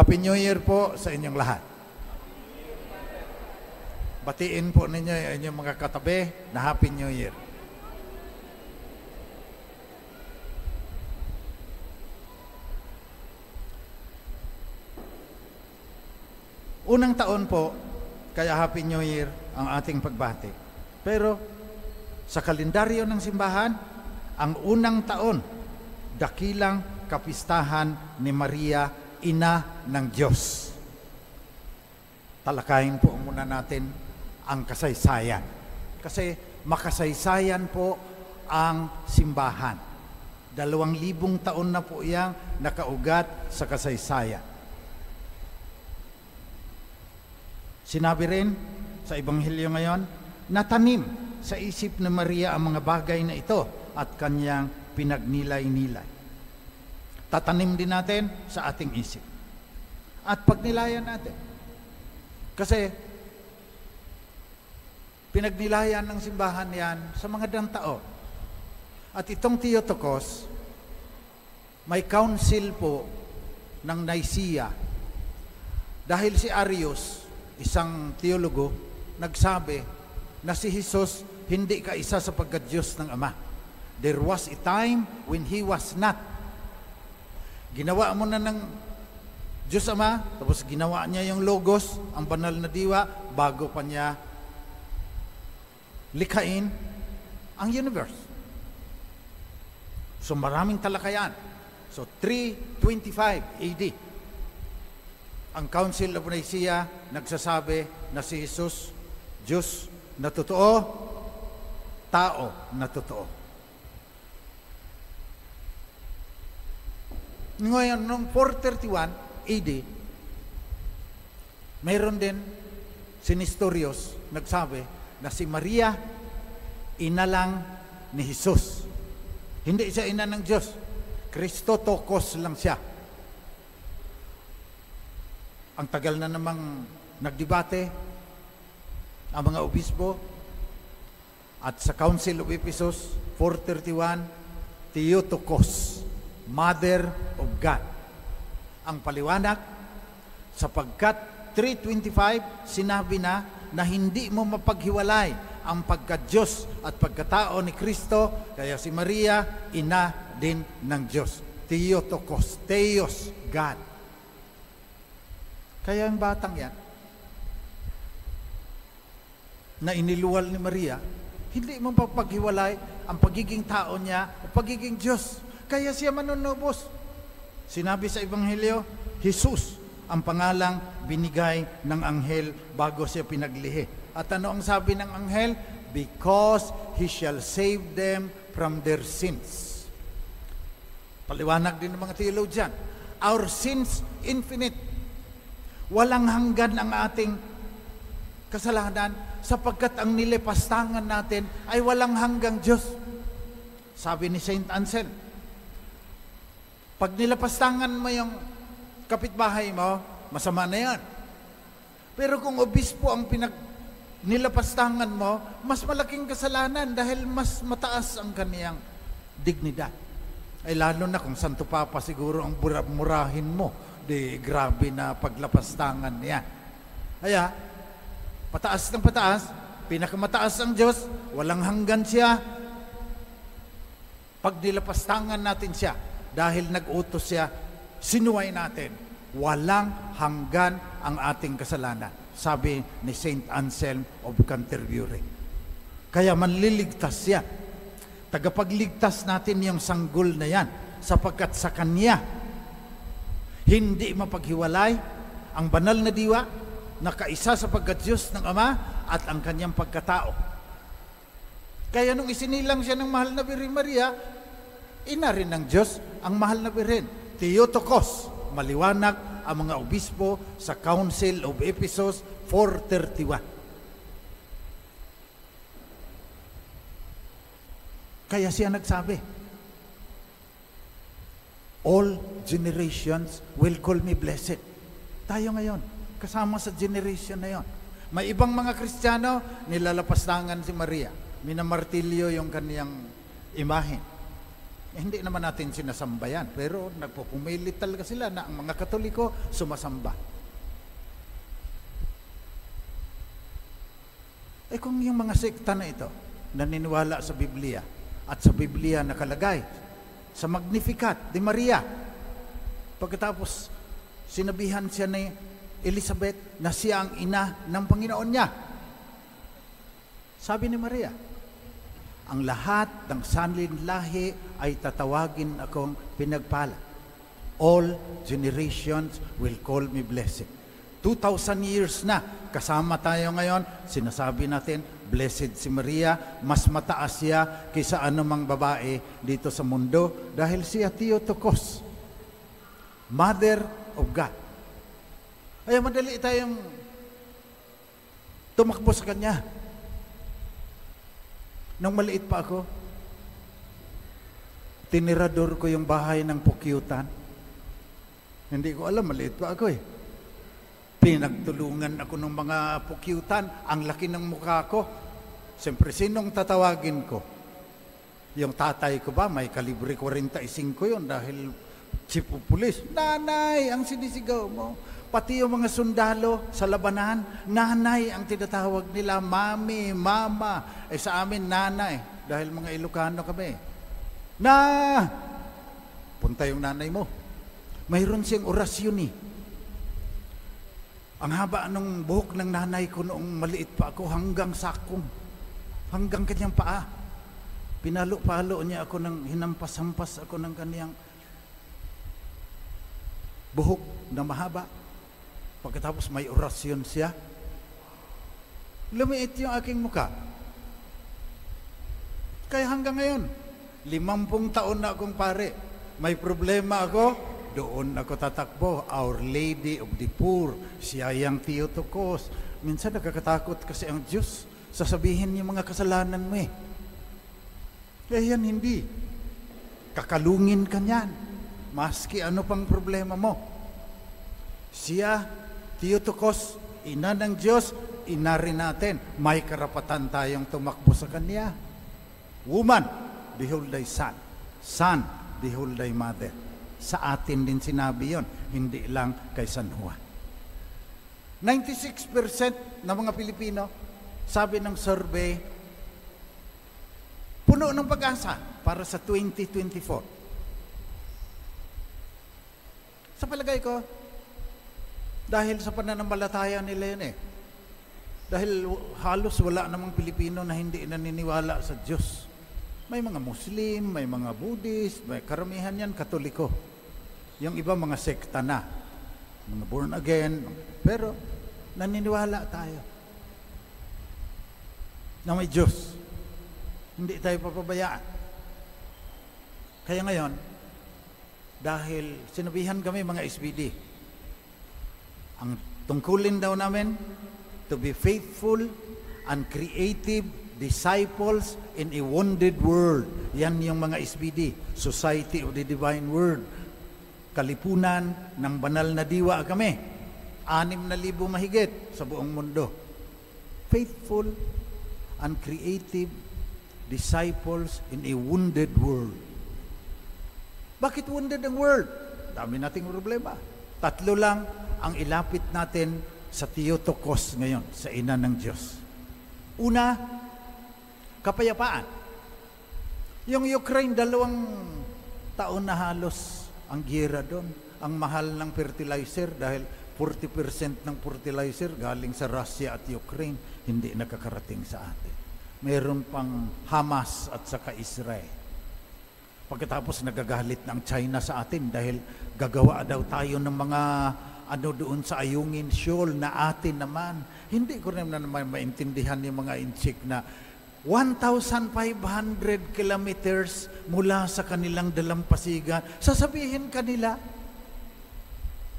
Happy New Year po sa inyong lahat. Batiin po ninyo yung inyong mga katabi na Happy New Year. Unang taon po, kaya Happy New Year ang ating pagbati. Pero sa kalendaryo ng simbahan, ang unang taon, dakilang kapistahan ni Maria, ina ng Diyos. Talakayin po muna natin ang kasaysayan. Kasi makasaysayan po ang simbahan. Dalawang libong taon na po iyang nakaugat sa kasaysayan. Sinabi rin sa Ebanghelyo ngayon, natanim sa isip ni Maria ang mga bagay na ito at kanyang pinagnilay-nilay. Tatanim din natin sa ating isip. At pagnilayan natin. Kasi pinagnilayan ng simbahan yan sa mga dang tao. At itong Theotokos, may council po ng Nicaea. Dahil si Arius, isang teologo, nagsabi na si Jesus hindi ka isa sa pagka-Diyos ng Ama. There was a time when He was not. Ginawa mo na ng Diyos Ama, tapos ginawa niya yung logos, ang banal na diwa, bago pa niya likhain ang universe. So maraming talakayan. So 325 AD. Ang Council of Nicaea nagsasabi na si Jesus, Diyos na totoo, tao na totoo. Ngayon, noong 431 AD, mayroon din si Nestorius nagsabi na si Maria ina lang ni Jesus. Hindi siya ina ng Diyos. Kristotokos lang siya. Ang tagal na namang nagdebate ang mga obispo at sa Council of Ephesus 431 Theotokos Mother of God ang paliwanag sapagkat 325 sinabi na na hindi mo mapaghiwalay ang pagka-Diyos at pagkatao ni Kristo kaya si Maria ina din ng Diyos. Theotokos Theos God. Kaya ang batang yan na iniluwal ni Maria hindi mo mapaghiwalay ang pagiging tao niya at pagiging Diyos. Kaya siya manunubos. Sinabi sa Ebanghelyo, Jesus ang pangalang binigay ng anghel bago siya pinaglihi. At ano ang sabi ng anghel? Because he shall save them from their sins. Paliwanag din ng mga theologian. Our sins infinite. Walang hanggan ang ating kasalanan sapagkat ang nilipastangan natin ay walang hanggang Diyos. Sabi ni Saint Anselm, pag nilapastangan mo yung kapitbahay mo, masama na yan. Pero kung obispo ang pinag nilapastangan mo, mas malaking kasalanan dahil mas mataas ang kaniyang dignidad. Ay lalo na kung Santo Papa siguro ang murahin mo, di grabe na paglapastangan niya. Kaya, pataas ng pataas, pinakamataas ang Diyos, walang hanggan siya. Pag nilapastangan natin siya, dahil nag-utos siya, sinuway natin. Walang hanggan ang ating kasalanan. Sabi ni Saint Anselm of Canterbury. Kaya manliligtas siya. Tagapagligtas natin yung sanggol na yan sapagkat sa Kanya hindi mapaghiwalay ang banal na diwa na kaisa sa pagkadyos ng Ama at ang kanyang pagkatao. Kaya nung isinilang siya ng mahal na Birhen Maria, ina rin ng Diyos ang mahal na Birhen. Theotokos, maliwanag ang mga obispo sa Council of Ephesus 431. Kaya siya nagsabi, All generations will call me blessed. Tayo ngayon, kasama sa generation na yon. May ibang mga Kristiyano, nilalapastangan si Maria. Minamartilyo yung kaniyang imahe. Hindi naman natin sinasambayan, pero nagpupumilit talaga sila na ang mga Katoliko sumasamba. Eh kung yung mga sekta na ito, naniniwala sa Biblia, at sa Biblia nakalagay, sa Magnificat di Maria, pagkatapos sinabihan siya ni Elizabeth na siya ang ina ng Panginoon niya. Sabi ni Maria, ang lahat ng sanlin lahi ay tatawagin akong pinagpala. All generations will call me blessed. 2,000 years na kasama tayo ngayon, sinasabi natin, blessed si Maria, mas mataas siya kaysa anumang babae dito sa mundo dahil siya Theotokos, Mother of God. Ay madali tayong tumakbo sa Kanya. Nung maliit pa ako, tinirador ko yung bahay ng pukyutan. Hindi ko alam, maliit pa ako eh. Pinagtulungan ako ng mga pukyutan. Ang laki ng mukha ko. Siyempre, sinong tatawagin ko? Yung tatay ko ba, may kalibre 45 yun dahil chief of police. Nanay, ang sinisigaw mo. Pati yung mga sundalo sa labanan, nanay ang tinatawag nila, mami, mama. Eh sa amin, nanay. Dahil mga Ilocano kami. Na! Punta yung nanay mo. Mayroon siyang orasyon eh ang haba ng buhok ng nanay ko noong maliit pa ako hanggang sakong, hanggang kanyang paa. Pinalo-palo niya ako ng hinampas-hampas ako ng kanyang buhok na mahaba. Pagkatapos may orasyon siya. Lumiit yung aking muka. Kaya hanggang ngayon, limampung taon na akong pare. May problema ako, doon ako tatakbo, Our Lady of the Poor, siya yung Theotokos. Minsan nakakatakot kasi ang Diyos, sasabihin niya mga kasalanan mo eh. Kaya yan hindi. Kakalungin ka niyan. Maski ano pang problema mo. Siya, Theotokos, ina ng Diyos, ina rin natin. May karapatan tayong tumakbo sa Kanya. Woman, behold thy son. Son, behold thy mother. Sa atin din sinabi yon, hindi lang kay San Juan. 96% ng mga Pilipino, sabi ng survey, puno ng pag-asa para sa 2024. Sa palagay ko, dahil sa pananampalataya nila yun eh. Dahil halos wala namang Pilipino na hindi naniniwala sa Diyos. May mga Muslim, may mga Buddhist, may karamihan yan Katoliko. Yung iba mga sekta na, mga born again, pero naniniwala tayo na may Diyos. Hindi tayo papabayaan. Kaya ngayon, dahil sinabihan kami mga SBD, ang tungkulin daw namin, to be faithful and creative disciples in a wounded world. Yan yung mga SBD, Society of the Divine Word kalipunan ng banal na diwa kami. Anim na libo mahigit sa buong mundo. Faithful and creative disciples in a wounded world. Bakit wounded ang world? Dami nating problema. Tatlo lang ang ilapit natin sa Theotokos ngayon, sa ina ng Diyos. Una, kapayapaan. Yung Ukraine, dalawang taon na halos ang gira doon. Ang mahal ng fertilizer dahil 40% ng fertilizer galing sa Russia at Ukraine, hindi nakakarating sa atin. Mayroon pang Hamas at saka Israel. Pagkatapos nagagalit ng China sa atin dahil gagawa daw tayo ng mga ano doon sa Ayungin Shoal na atin naman. Hindi ko naman maintindihan yung mga inchik na 1,500 kilometers mula sa kanilang dalampasigan, sasabihin kanila.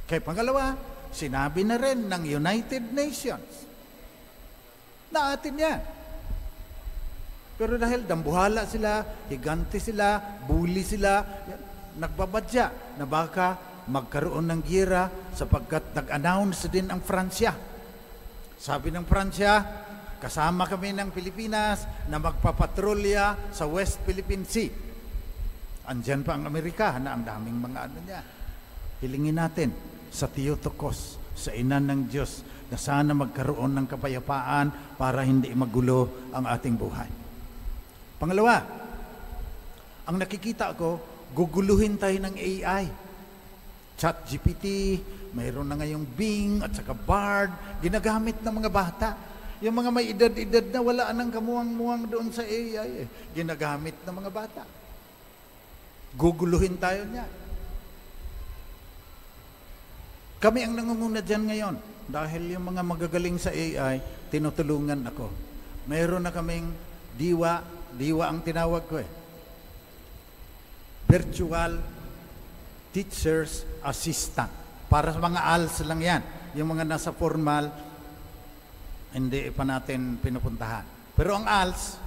Kaya pangalawa, sinabi na rin ng United Nations na atin yan. Pero dahil dambuhala sila, higante sila, bully sila, nagbabadya na baka magkaroon ng gira sapagkat nag-announce din ang Fransya. Sabi ng Fransya, Kasama kami ng Pilipinas na magpapatrolya sa West Philippine Sea. Andyan pa ang Amerika na ang daming mga ano niya. Hilingin natin sa Theotokos, sa ina ng Diyos, na sana magkaroon ng kapayapaan para hindi magulo ang ating buhay. Pangalawa, ang nakikita ko, guguluhin tayo ng AI. Chat GPT, mayroon na ngayong Bing at saka Bard, ginagamit ng mga bata. Yung mga may edad-edad na wala nang kamuwang-muwang doon sa AI, eh. ginagamit ng mga bata. Guguluhin tayo niya. Kami ang nangunguna dyan ngayon dahil yung mga magagaling sa AI, tinutulungan ako. Mayroon na kaming diwa, diwa ang tinawag ko eh. Virtual Teacher's Assistant. Para sa mga ALS lang yan. Yung mga nasa formal, hindi pa natin pinupuntahan. Pero ang ALS,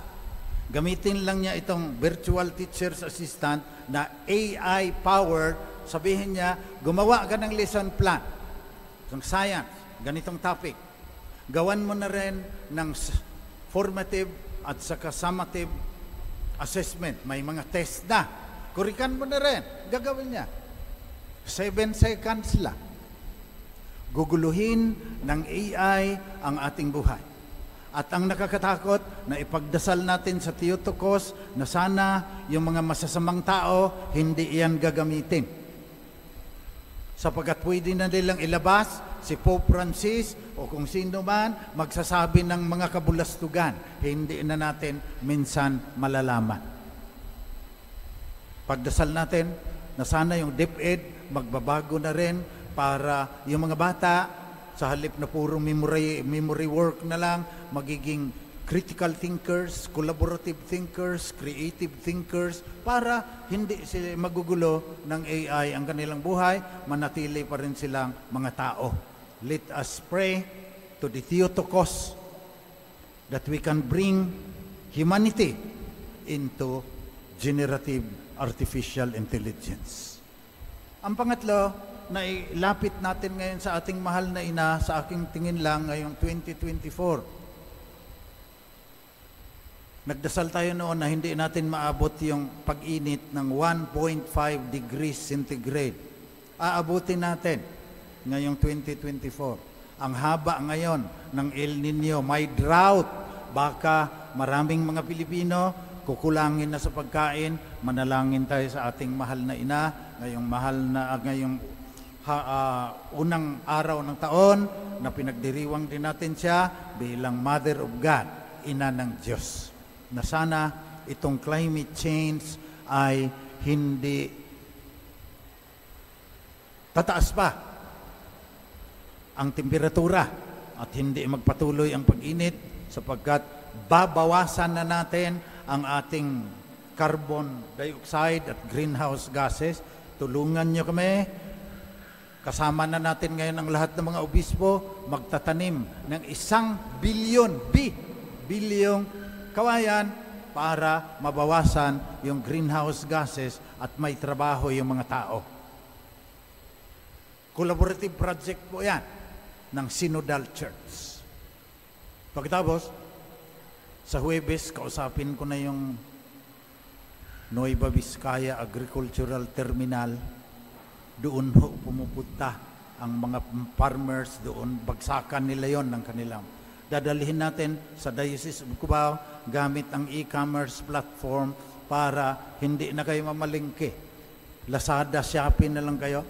gamitin lang niya itong Virtual Teacher's Assistant na AI-powered sabihin niya, gumawa ka ng lesson plan ng science, ganitong topic. Gawan mo na rin ng formative at saka summative assessment. May mga test na. Kurikan mo na rin. Gagawin niya. Seven seconds lang. Guguluhin ng AI ang ating buhay. At ang nakakatakot na ipagdasal natin sa Theotokos na sana yung mga masasamang tao hindi iyan gagamitin sapagkat pwede na nilang ilabas si Pope Francis o kung sino man magsasabi ng mga kabulastugan. Hindi na natin minsan malalaman. Pagdasal natin na sana yung DepEd magbabago na rin para yung mga bata sa halip na puro memory, memory work na lang, magiging critical thinkers, collaborative thinkers, creative thinkers para hindi sila magugulo ng AI ang kanilang buhay, manatili pa rin silang mga tao. Let us pray to the Theotokos that we can bring humanity into generative artificial intelligence. Ang pangatlo, na ilapit natin ngayon sa ating mahal na ina sa aking tingin lang ngayong 2024 Nagdasal tayo noon na hindi natin maabot yung pag-init ng 1.5 degrees centigrade. Aabutin natin ngayong 2024. Ang haba ngayon ng El Nino, may drought. Baka maraming mga Pilipino kukulangin na sa pagkain. Manalangin tayo sa ating mahal na ina, ngayong mahal na ngayong ha, uh, unang araw ng taon na pinagdiriwang din natin siya bilang Mother of God, ina ng Diyos na sana itong climate change ay hindi tataas pa ang temperatura at hindi magpatuloy ang pag-init sapagkat babawasan na natin ang ating carbon dioxide at greenhouse gases. Tulungan nyo kami. Kasama na natin ngayon ang lahat ng mga obispo magtatanim ng isang bilyon, B, bilyong kawayan para mabawasan yung greenhouse gases at may trabaho yung mga tao. Collaborative project po yan ng Synodal Church. Pagkatapos, sa Huwebes, kausapin ko na yung Nueva Vizcaya Agricultural Terminal. Doon ho pumupunta ang mga farmers doon. Bagsakan nila yon ng kanilang dadalhin natin sa Diocese of Cubao gamit ang e-commerce platform para hindi na kayo mamalingke. Lazada, Shopee na lang kayo.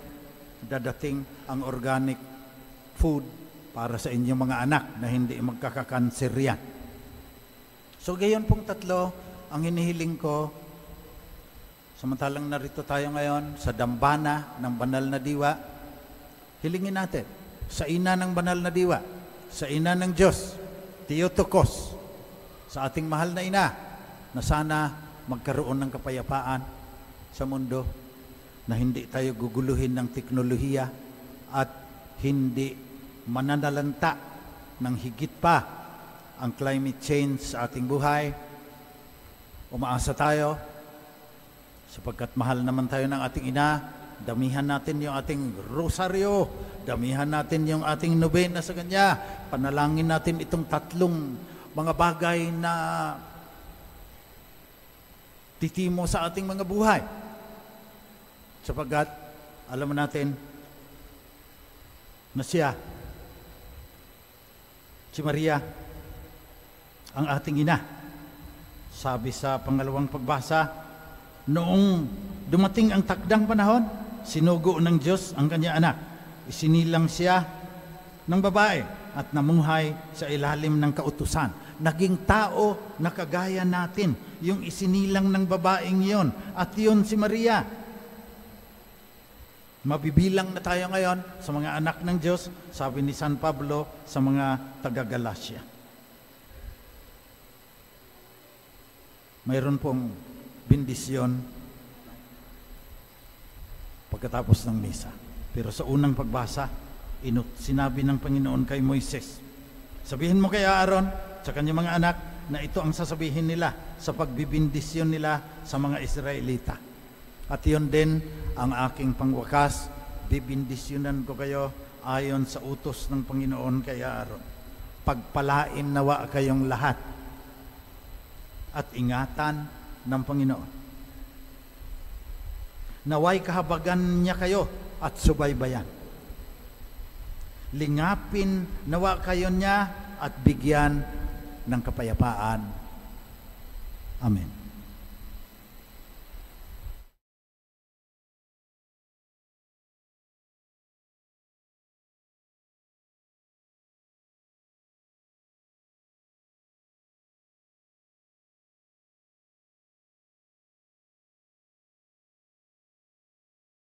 Dadating ang organic food para sa inyong mga anak na hindi magkakakanser yan. So gayon pong tatlo ang hinihiling ko samantalang narito tayo ngayon sa dambana ng banal na diwa. Hilingin natin sa ina ng banal na diwa sa ina ng Diyos, Theotokos, sa ating mahal na ina, na sana magkaroon ng kapayapaan sa mundo, na hindi tayo guguluhin ng teknolohiya at hindi mananalanta ng higit pa ang climate change sa ating buhay. Umaasa tayo sapagkat mahal naman tayo ng ating ina, damihan natin yung ating rosaryo, Damihan natin yung ating nobena sa Kanya. Panalangin natin itong tatlong mga bagay na titimo sa ating mga buhay. Sapagat, alam natin, na siya, si Maria, ang ating ina. Sabi sa pangalawang pagbasa, noong dumating ang takdang panahon, sinugo ng Diyos ang kanya anak. Isinilang siya ng babae at namuhay sa ilalim ng kautusan. Naging tao na kagaya natin, yung isinilang ng babaeng yon at yun si Maria. Mabibilang na tayo ngayon sa mga anak ng Diyos, sabi ni San Pablo sa mga taga-Galacia. Mayroon pong bindisyon pagkatapos ng misa. Pero sa unang pagbasa, inut, sinabi ng Panginoon kay Moises, sabihin mo kay Aaron sa kanyang mga anak na ito ang sasabihin nila sa pagbibindisyon nila sa mga Israelita. At yun din ang aking pangwakas, bibindisyonan ko kayo ayon sa utos ng Panginoon kay Aaron. Pagpalain nawa kayong lahat at ingatan ng Panginoon. Naway kahabagan niya kayo at subaybayan. Lingapin nawa kayo niya at bigyan ng kapayapaan. Amen.